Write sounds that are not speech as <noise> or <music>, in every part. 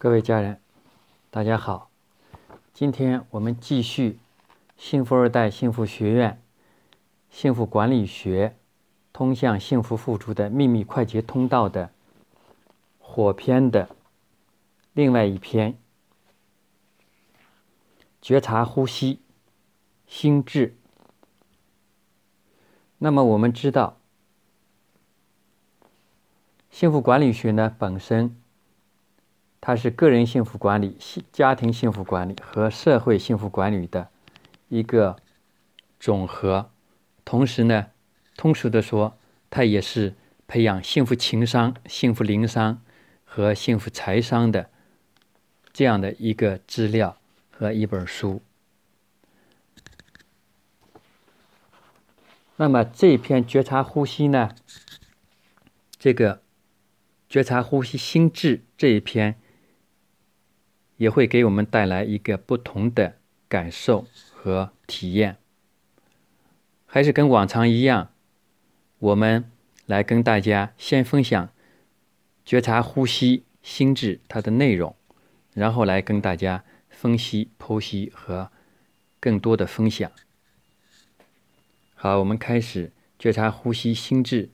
各位家人，大家好。今天我们继续幸福二代幸福学院幸福管理学通向幸福富足的秘密快捷通道的火篇的另外一篇：觉察呼吸，心智。那么我们知道，幸福管理学呢本身。它是个人幸福管理、家庭幸福管理和社会幸福管理的一个总和。同时呢，通俗的说，它也是培养幸福情商、幸福灵商和幸福财商的这样的一个资料和一本书。那么这篇觉察呼吸呢？这个觉察呼吸心智这一篇。也会给我们带来一个不同的感受和体验。还是跟往常一样，我们来跟大家先分享觉察呼吸心智它的内容，然后来跟大家分析剖析和更多的分享。好，我们开始觉察呼吸心智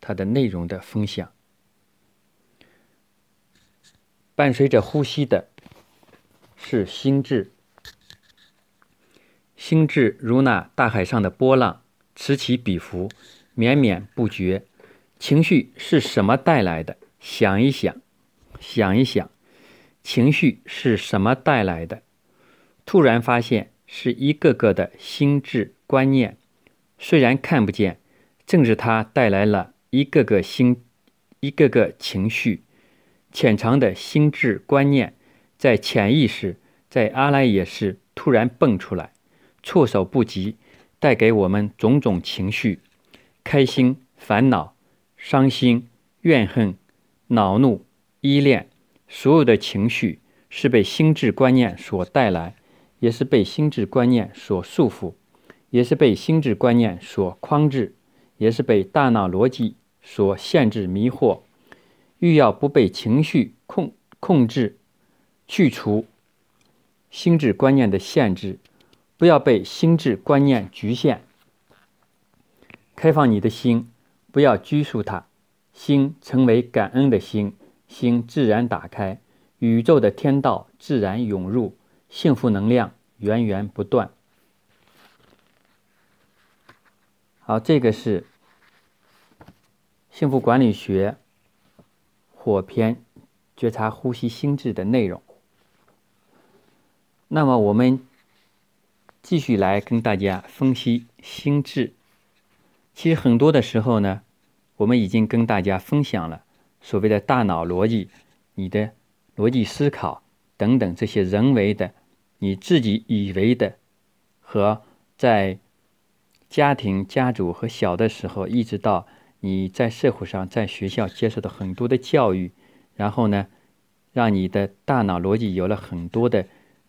它的内容的分享，伴随着呼吸的。是心智，心智如那大海上的波浪，此起彼伏，绵绵不绝。情绪是什么带来的？想一想，想一想，情绪是什么带来的？突然发现，是一个个的心智观念，虽然看不见，正是它带来了一个个心，一个个情绪，潜藏的心智观念。在潜意识，在阿赖耶识突然蹦出来，措手不及，带给我们种种情绪：开心、烦恼、伤心、怨恨、恼怒、依恋。所有的情绪是被心智观念所带来，也是被心智观念所束缚，也是被心智观念所框制，也是被大脑逻辑所限制、迷惑。欲要不被情绪控控制。去除心智观念的限制，不要被心智观念局限。开放你的心，不要拘束它。心成为感恩的心，心自然打开，宇宙的天道自然涌入，幸福能量源源不断。好，这个是幸福管理学火篇觉察呼吸心智的内容。那么我们继续来跟大家分析心智。其实很多的时候呢，我们已经跟大家分享了所谓的大脑逻辑、你的逻辑思考等等这些人为的、你自己以为的，和在家庭、家族和小的时候，一直到你在社会上、在学校接受的很多的教育，然后呢，让你的大脑逻辑有了很多的。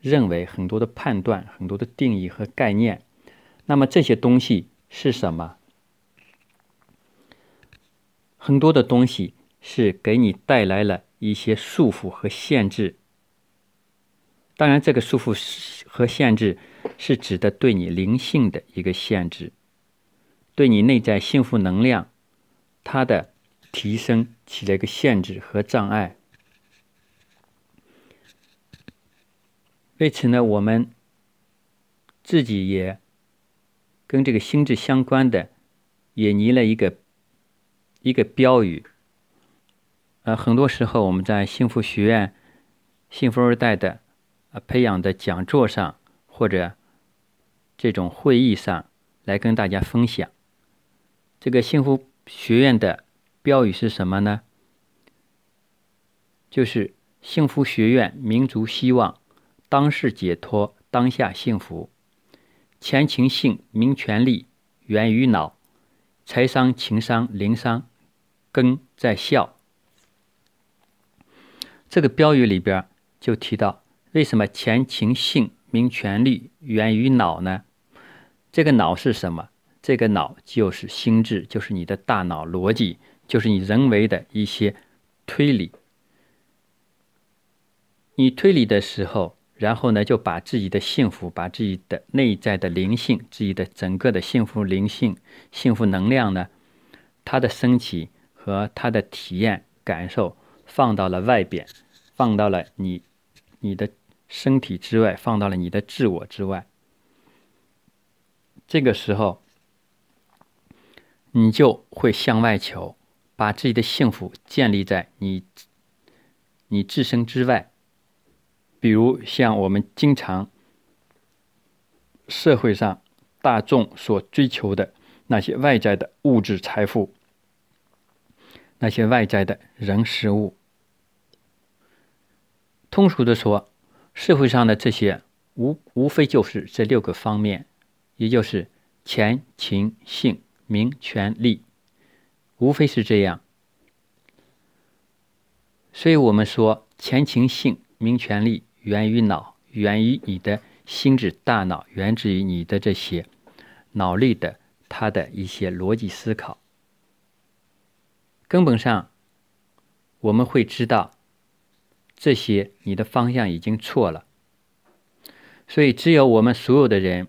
认为很多的判断、很多的定义和概念，那么这些东西是什么？很多的东西是给你带来了一些束缚和限制。当然，这个束缚和限制是指的对你灵性的一个限制，对你内在幸福能量它的提升起了一个限制和障碍。为此呢，我们自己也跟这个心智相关的，也拟了一个一个标语。呃，很多时候我们在幸福学院、幸福二代的呃培养的讲座上，或者这种会议上来跟大家分享。这个幸福学院的标语是什么呢？就是幸福学院民族希望。当世解脱，当下幸福。前情性名权力源于脑，财商、情商、灵商根在孝。这个标语里边就提到，为什么前情性名权力源于脑呢？这个脑是什么？这个脑就是心智，就是你的大脑逻辑，就是你人为的一些推理。你推理的时候，然后呢，就把自己的幸福，把自己的内在的灵性，自己的整个的幸福灵性、幸福能量呢，它的升起和它的体验感受，放到了外边，放到了你你的身体之外，放到了你的自我之外。这个时候，你就会向外求，把自己的幸福建立在你你自身之外。比如像我们经常社会上大众所追求的那些外在的物质财富，那些外在的人事物。通俗的说，社会上的这些无无非就是这六个方面，也就是钱、情、性、名、权、利，无非是这样。所以我们说，钱、情、性、名、权、利。源于脑，源于你的心智大脑，源自于你的这些脑力的它的一些逻辑思考。根本上，我们会知道这些你的方向已经错了。所以，只有我们所有的人，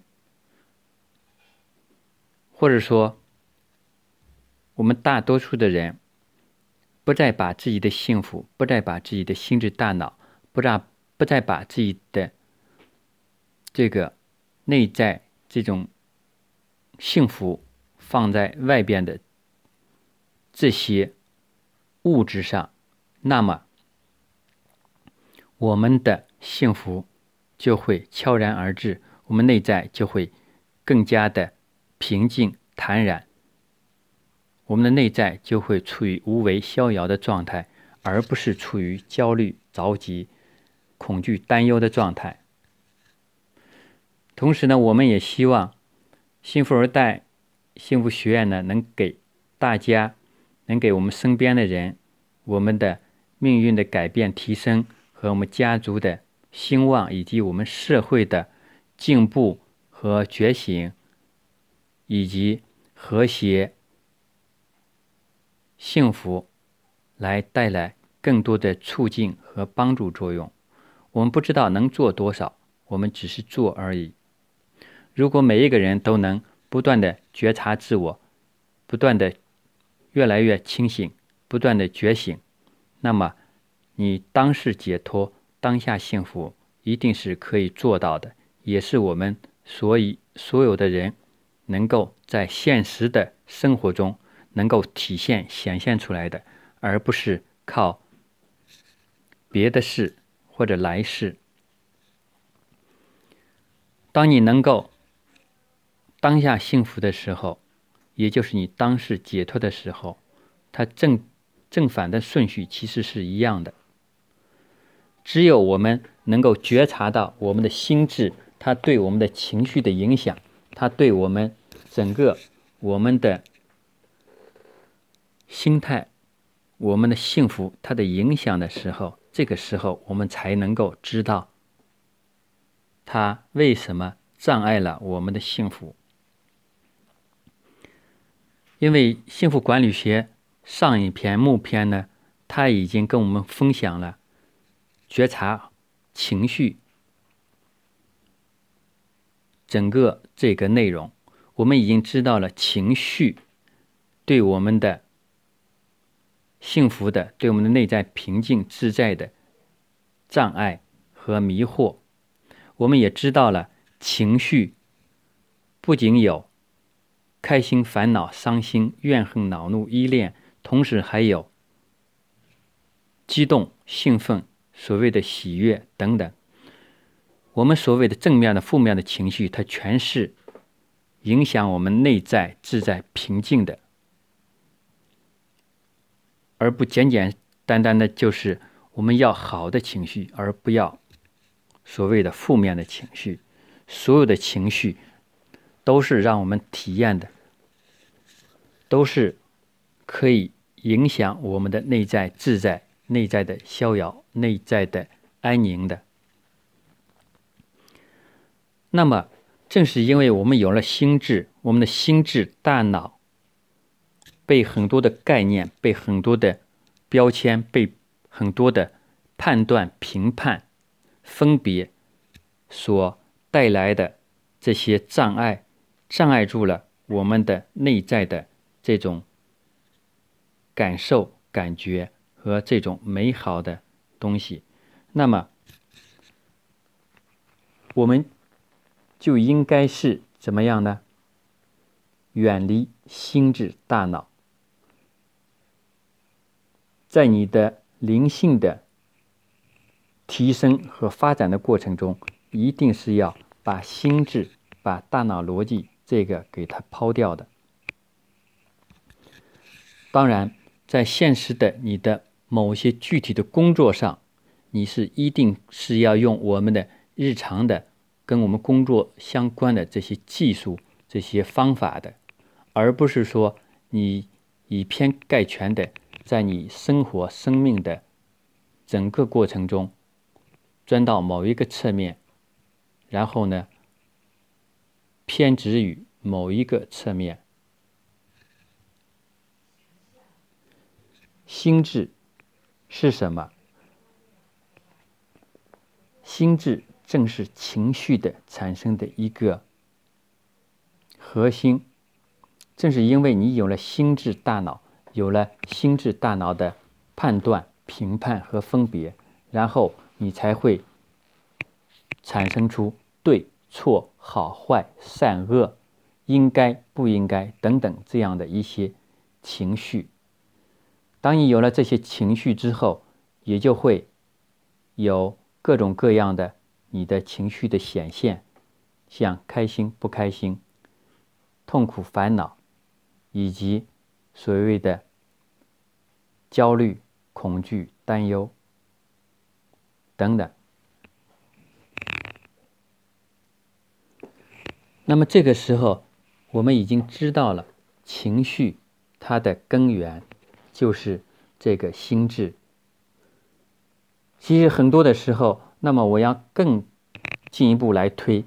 或者说我们大多数的人，不再把自己的幸福，不再把自己的心智大脑，不再。不再把自己的这个内在这种幸福放在外边的这些物质上，那么我们的幸福就会悄然而至，我们内在就会更加的平静坦然，我们的内在就会处于无为逍遥的状态，而不是处于焦虑着急。恐惧、担忧的状态。同时呢，我们也希望幸福二代幸福学院呢，能给大家，能给我们身边的人，我们的命运的改变、提升和我们家族的兴旺，以及我们社会的进步和觉醒，以及和谐、幸福，来带来更多的促进和帮助作用。我们不知道能做多少，我们只是做而已。如果每一个人都能不断的觉察自我，不断的越来越清醒，不断的觉醒，那么你当世解脱、当下幸福一定是可以做到的，也是我们所以所有的人能够在现实的生活中能够体现、显现出来的，而不是靠别的事。或者来世，当你能够当下幸福的时候，也就是你当世解脱的时候，它正正反的顺序其实是一样的。只有我们能够觉察到我们的心智，它对我们的情绪的影响，它对我们整个我们的心态、我们的幸福它的影响的时候。这个时候，我们才能够知道，他为什么障碍了我们的幸福。因为幸福管理学上一篇目篇呢，他已经跟我们分享了觉察情绪整个这个内容，我们已经知道了情绪对我们的。幸福的，对我们的内在平静自在的障碍和迷惑，我们也知道了情绪不仅有开心、烦恼、伤心、怨恨、恼怒、依恋，同时还有激动、兴奋、所谓的喜悦等等。我们所谓的正面的、负面的情绪，它全是影响我们内在自在平静的。而不简简单单的就是我们要好的情绪，而不要所谓的负面的情绪。所有的情绪都是让我们体验的，都是可以影响我们的内在自在、内在的逍遥、内在的安宁的。那么，正是因为我们有了心智，我们的心智大脑。被很多的概念、被很多的标签、被很多的判断、评判分别所带来的这些障碍，障碍住了我们的内在的这种感受、感觉和这种美好的东西，那么我们就应该是怎么样呢？远离心智、大脑，在你的灵性的提升和发展的过程中，一定是要把心智、把大脑逻辑这个给它抛掉的。当然，在现实的你的某些具体的工作上，你是一定是要用我们的日常的跟我们工作相关的这些技术、这些方法的。而不是说你以偏概全的在你生活生命的整个过程中钻到某一个侧面，然后呢偏执于某一个侧面。心智是什么？心智正是情绪的产生的一个核心。正是因为你有了心智大脑，有了心智大脑的判断、评判和分别，然后你才会产生出对错、好坏、善恶、应该不应该等等这样的一些情绪。当你有了这些情绪之后，也就会有各种各样的你的情绪的显现，像开心、不开心、痛苦、烦恼。以及所谓的焦虑、恐惧、担忧等等。那么这个时候，我们已经知道了情绪它的根源就是这个心智。其实很多的时候，那么我要更进一步来推，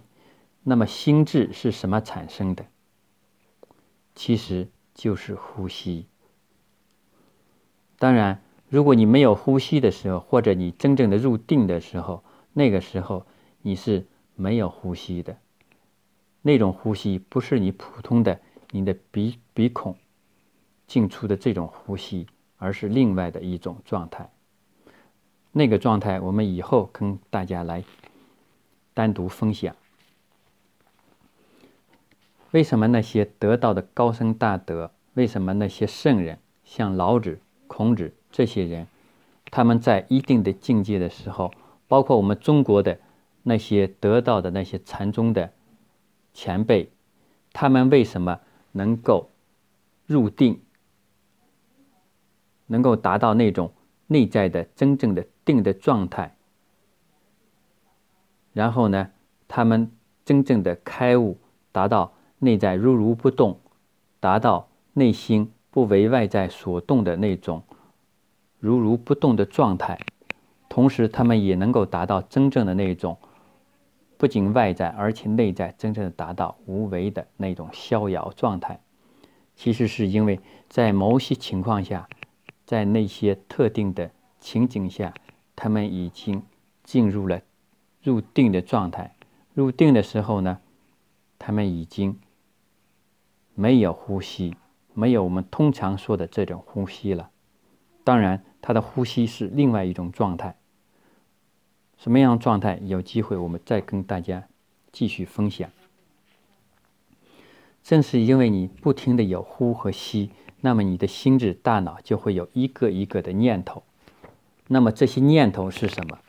那么心智是什么产生的？其实。就是呼吸。当然，如果你没有呼吸的时候，或者你真正的入定的时候，那个时候你是没有呼吸的。那种呼吸不是你普通的你的鼻鼻孔进出的这种呼吸，而是另外的一种状态。那个状态，我们以后跟大家来单独分享。为什么那些得到的高僧大德？为什么那些圣人，像老子、孔子这些人，他们在一定的境界的时候，包括我们中国的那些得到的那些禅宗的前辈，他们为什么能够入定，能够达到那种内在的真正的定的状态？然后呢，他们真正的开悟，达到。内在如如不动，达到内心不为外在所动的那种如如不动的状态，同时他们也能够达到真正的那种不仅外在而且内在真正的达到无为的那种逍遥状态。其实是因为在某些情况下，在那些特定的情景下，他们已经进入了入定的状态。入定的时候呢，他们已经。没有呼吸，没有我们通常说的这种呼吸了。当然，他的呼吸是另外一种状态。什么样状态？有机会我们再跟大家继续分享。正是因为你不停的有呼和吸，那么你的心智大脑就会有一个一个的念头。那么这些念头是什么？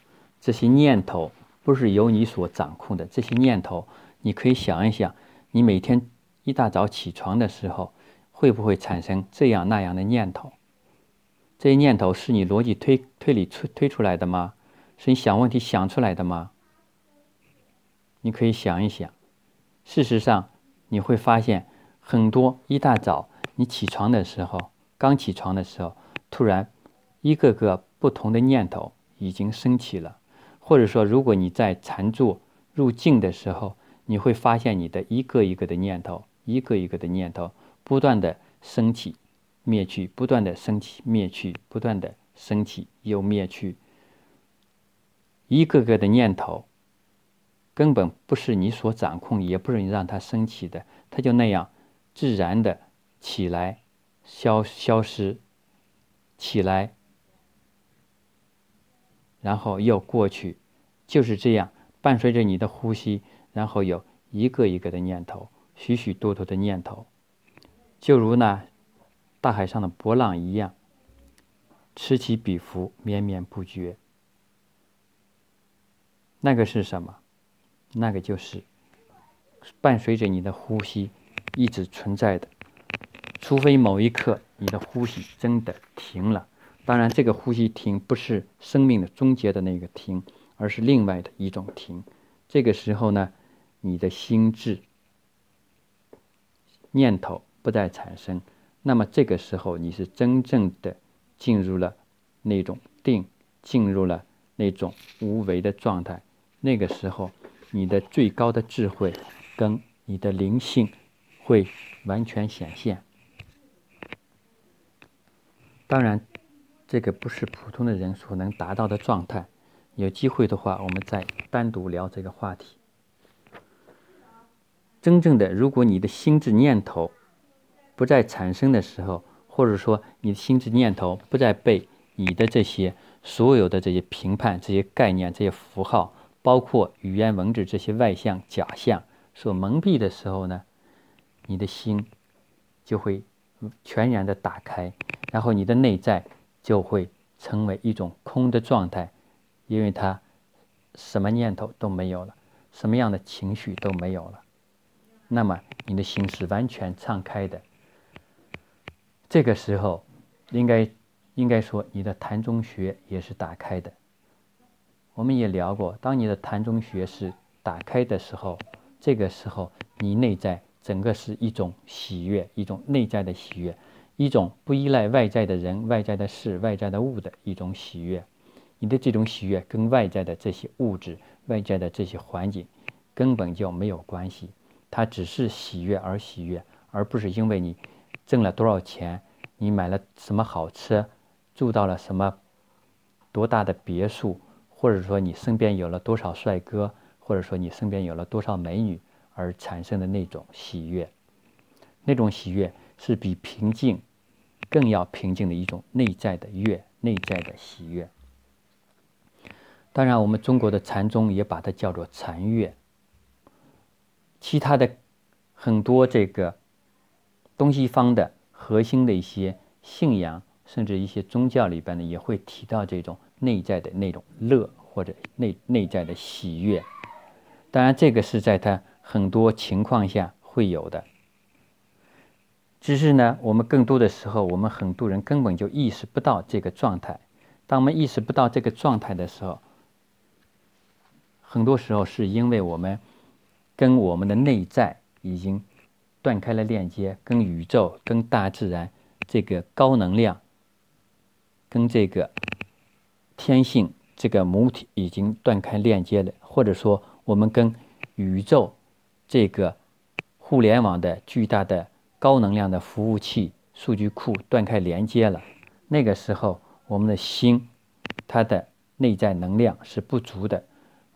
这些念头不是由你所掌控的。这些念头，你可以想一想，你每天。一大早起床的时候，会不会产生这样那样的念头？这些念头是你逻辑推推理出推出来的吗？是你想问题想出来的吗？你可以想一想。事实上，你会发现很多一大早你起床的时候，刚起床的时候，突然一个个不同的念头已经升起了。或者说，如果你在禅坐入静的时候，你会发现你的一个一个的念头。一个一个的念头不断的升起、灭去，不断的升起、灭去，不断的升起又灭去。一个个的念头，根本不是你所掌控，也不是你让它升起的，它就那样自然的起来，消消失，起来，然后又过去，就是这样，伴随着你的呼吸，然后有一个一个的念头，许许多多的念头，就如那大海上的波浪一样，此起彼伏，绵绵不绝。那个是什么？那个就是伴随着你的呼吸一直存在的，除非某一刻你的呼吸真的停了。当然，这个呼吸停不是生命的终结的那个停，而是另外的一种停。这个时候呢，你的心智念头不再产生，那么这个时候你是真正的进入了那种定，进入了那种无为的状态。那个时候，你的最高的智慧跟你的灵性会完全显现。当然，这个不是普通的人所能达到的状态。有机会的话，我们再单独聊这个话题。真正的，如果你的心智念头不再产生的时候，或者说你的心智念头不再被你的这些所有的这些评判、这些概念、这些符号。包括语言文字这些外向假象所蒙蔽的时候呢，你的心就会全然的打开，然后你的内在就会成为一种空的状态，因为它什么念头都没有了，什么样的情绪都没有了，那么你的心是完全敞开的。这个时候，应该应该说你的痰中穴也是打开的。我们也聊过，当你的痰中穴是打开的时候，这个时候你内在整个是一种喜悦，一种内在的喜悦，一种不依赖外在的人、外在的事、外在的物的一种喜悦。你的这种喜悦跟外在的这些物质、外在的这些环境根本就没有关系，它只是喜悦而喜悦，而不是因为你挣了多少钱，你买了什么好车，住到了什么多大的别墅。或者说你身边有了多少帅哥，或者说你身边有了多少美女而产生的那种喜悦，那种喜悦是比平静更要平静的一种内在的悦，内在的喜悦。当然，我们中国的禅宗也把它叫做禅悦。其他的很多这个东西方的核心的一些信仰，甚至一些宗教里边呢，也会提到这种。内在的那种乐，或者内内在的喜悦，当然这个是在他很多情况下会有的。只是呢，我们更多的时候，我们很多人根本就意识不到这个状态。当我们意识不到这个状态的时候，很多时候是因为我们跟我们的内在已经断开了链接，跟宇宙、跟大自然这个高能量，跟这个。天性这个母体已经断开链接了，或者说我们跟宇宙这个互联网的巨大的高能量的服务器数据库断开连接了。那个时候，我们的心它的内在能量是不足的，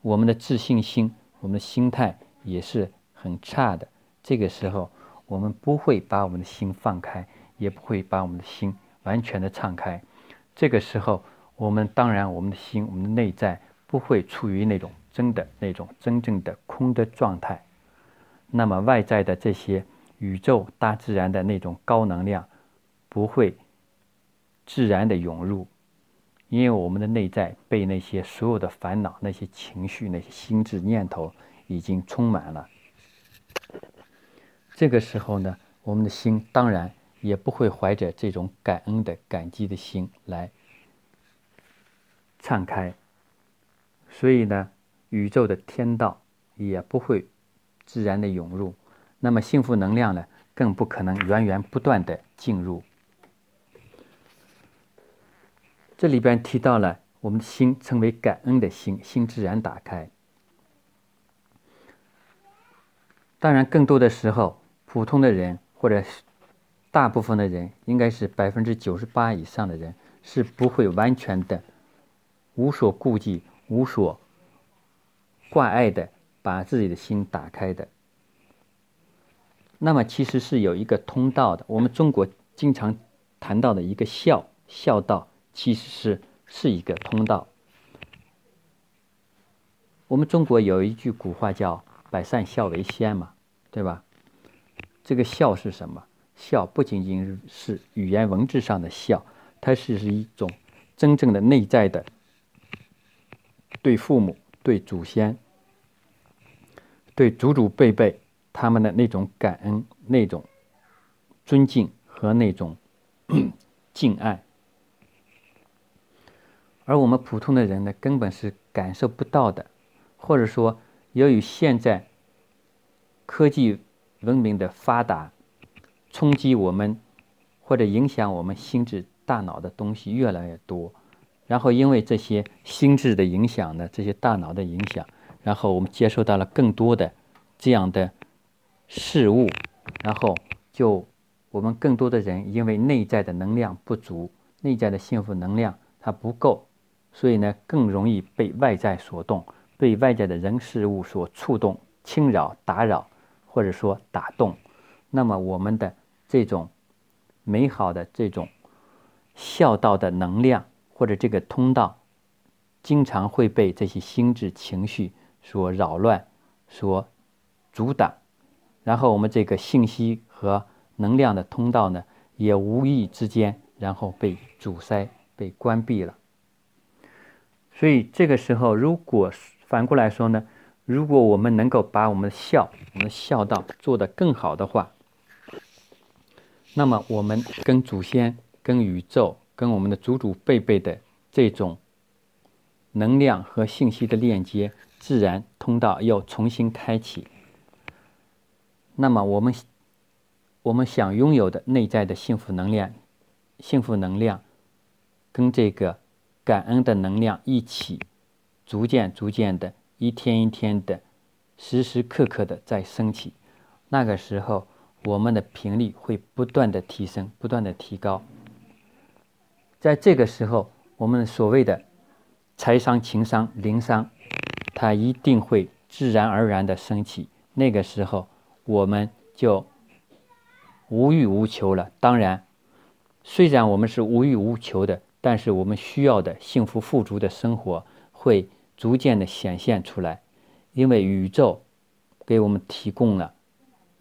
我们的自信心、我们的心态也是很差的。这个时候，我们不会把我们的心放开，也不会把我们的心完全的敞开。这个时候。我们当然，我们的心，我们的内在不会处于那种真的那种真正的空的状态。那么外在的这些宇宙、大自然的那种高能量不会自然的涌入，因为我们的内在被那些所有的烦恼、那些情绪、那些心智念头已经充满了。这个时候呢，我们的心当然也不会怀着这种感恩的、感激的心来。敞开，所以呢，宇宙的天道也不会自然的涌入，那么幸福能量呢，更不可能源源不断的进入。这里边提到了我们的心称为感恩的心，心自然打开。当然，更多的时候，普通的人或者大部分的人，应该是百分之九十八以上的人，是不会完全的。无所顾忌、无所挂碍的把自己的心打开的。那么其实是有一个通道的。我们中国经常谈到的一个孝孝道，其实是是一个通道。我们中国有一句古话叫“百善孝为先”嘛，对吧？这个孝是什么？孝不仅仅是语言文字上的孝，它是是一种真正的内在的对父母、对祖先、对祖祖辈辈。他们的那种感恩、那种尊敬和那种 <clears throat> 敬爱，而我们普通的人呢，根本是感受不到的，或者说，由于现在科技文明的发达，冲击我们或者影响我们心智、大脑的东西越来越多，然后因为这些心智的影响呢，这些大脑的影响，然后我们接受到了更多的这样的。事物，然后就我们更多的人因为内在的能量不足，内在的幸福能量它不够，所以呢更容易被外在所动，被外在的人事物所触动、侵扰、打扰，或者说打动。那么我们的这种美好的这种孝道的能量或者这个通道，经常会被这些心智情绪所扰乱、所阻挡。然后我们这个信息和能量的通道呢，也无意之间，然后被阻塞、被关闭了。所以这个时候，如果反过来说呢，如果我们能够把我们的孝、我们的孝道做得更好的话，那么我们跟祖先、跟宇宙、跟我们的祖祖辈辈的这种能量和信息的链接，自然通道又重新开启。那么我们我们想拥有的内在的幸福能量，幸福能量跟这个感恩的能量一起，逐渐逐渐的，一天一天的，时时刻刻的在升起。那个时候，我们的频率会不断的提升，不断的提高。在这个时候，我们所谓的财商、情商、灵商，它一定会自然而然的升起。那个时候。我们就无欲无求了。当然，虽然我们是无欲无求的，但是我们需要的幸福富足的生活会逐渐的显现出来，因为宇宙给我们提供了，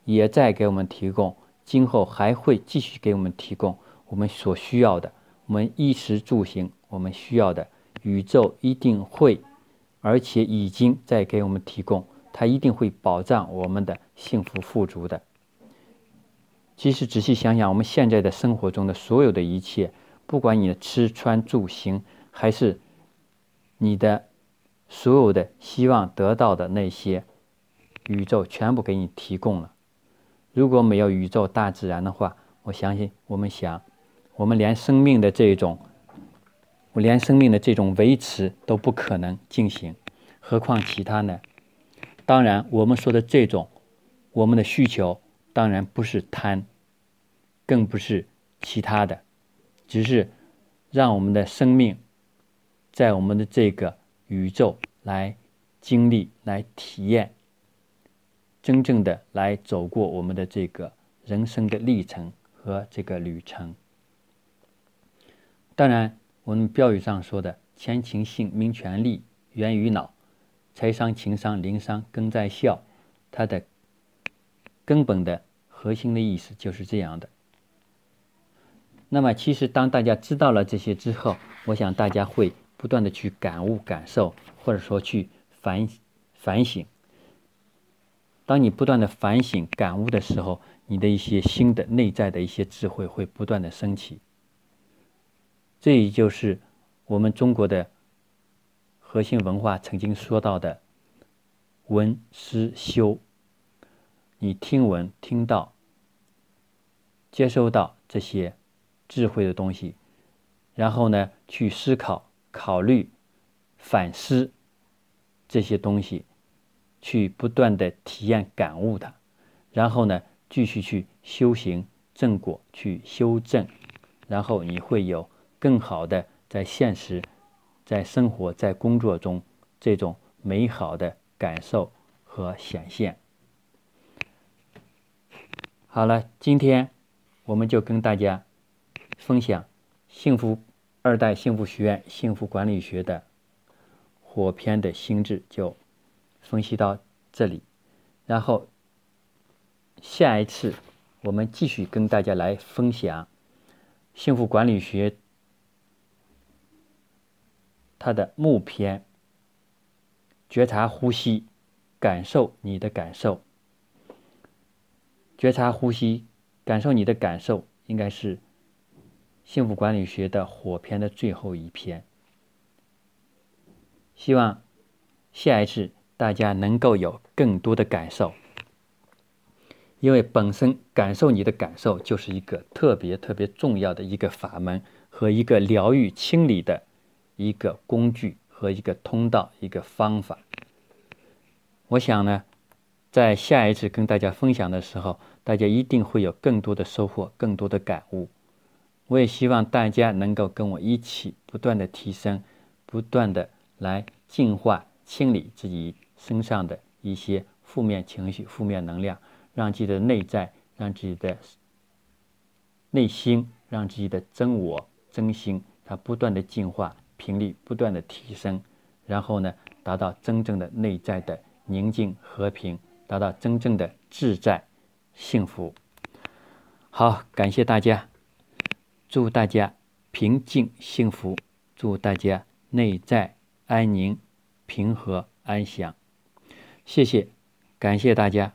也在给我们提供，今后还会继续给我们提供我们所需要的。我们衣食住行我们需要的，宇宙一定会，而且已经在给我们提供。它一定会保障我们的幸福富足的。其实仔细想想，我们现在的生活中的所有的一切，不管你的吃穿住行，还是你的所有的希望得到的那些，宇宙全部给你提供了。如果没有宇宙大自然的话，我相信我们想，我们连生命的这种，我连生命的这种维持都不可能进行，何况其他呢？当然，我们说的这种，我们的需求当然不是贪，更不是其他的，只是让我们的生命在我们的这个宇宙来经历、来体验，真正的来走过我们的这个人生的历程和这个旅程。当然，我们标语上说的“前情性名权利源于脑”。财商、情商、灵商，根在孝，它的根本的核心的意思就是这样的。那么，其实当大家知道了这些之后，我想大家会不断的去感悟、感受，或者说去反反省。当你不断的反省、感悟的时候，你的一些新的内在的一些智慧会不断的升起。这也就是我们中国的。核心文化曾经说到的“闻思修”，你听闻、听到、接收到这些智慧的东西，然后呢，去思考、考虑、反思这些东西，去不断的体验、感悟它，然后呢，继续去修行正果，去修正，然后你会有更好的在现实。在生活、在工作中，这种美好的。感受和显现。好了，今天我们就跟大家分享幸福二代幸福学院幸福管理学的火篇的心智，就分析到这里。然后下一次我们继续跟大家来分享幸福管理学它的目篇，觉察呼吸，感受你的感受。觉察呼吸，感受你的感受，应该是幸福管理学的火篇的最后一篇。希望下一次大家能够有更多的感受，因为本身感受你的感受就是一个特别特别重要的一个法门和一个疗愈清理的一个工具和一个通道一个方法。我想呢，在下一次跟大家分享的时候。大家一定会有更多的收获，更多的感悟。我也希望大家能够跟我一起不断的提升，不断的来净化、清理自己身上的一些负面情绪、负面能量，让自己的内在、让自己的内心、让自己的真我、真心，它不断的进化，频率不断的提升，然后呢，达到真正的内在的宁静和平，达到真正的自在。幸福，好，感谢大家，祝大家平静幸福，祝大家内在安宁、平和安详，谢谢，感谢大家。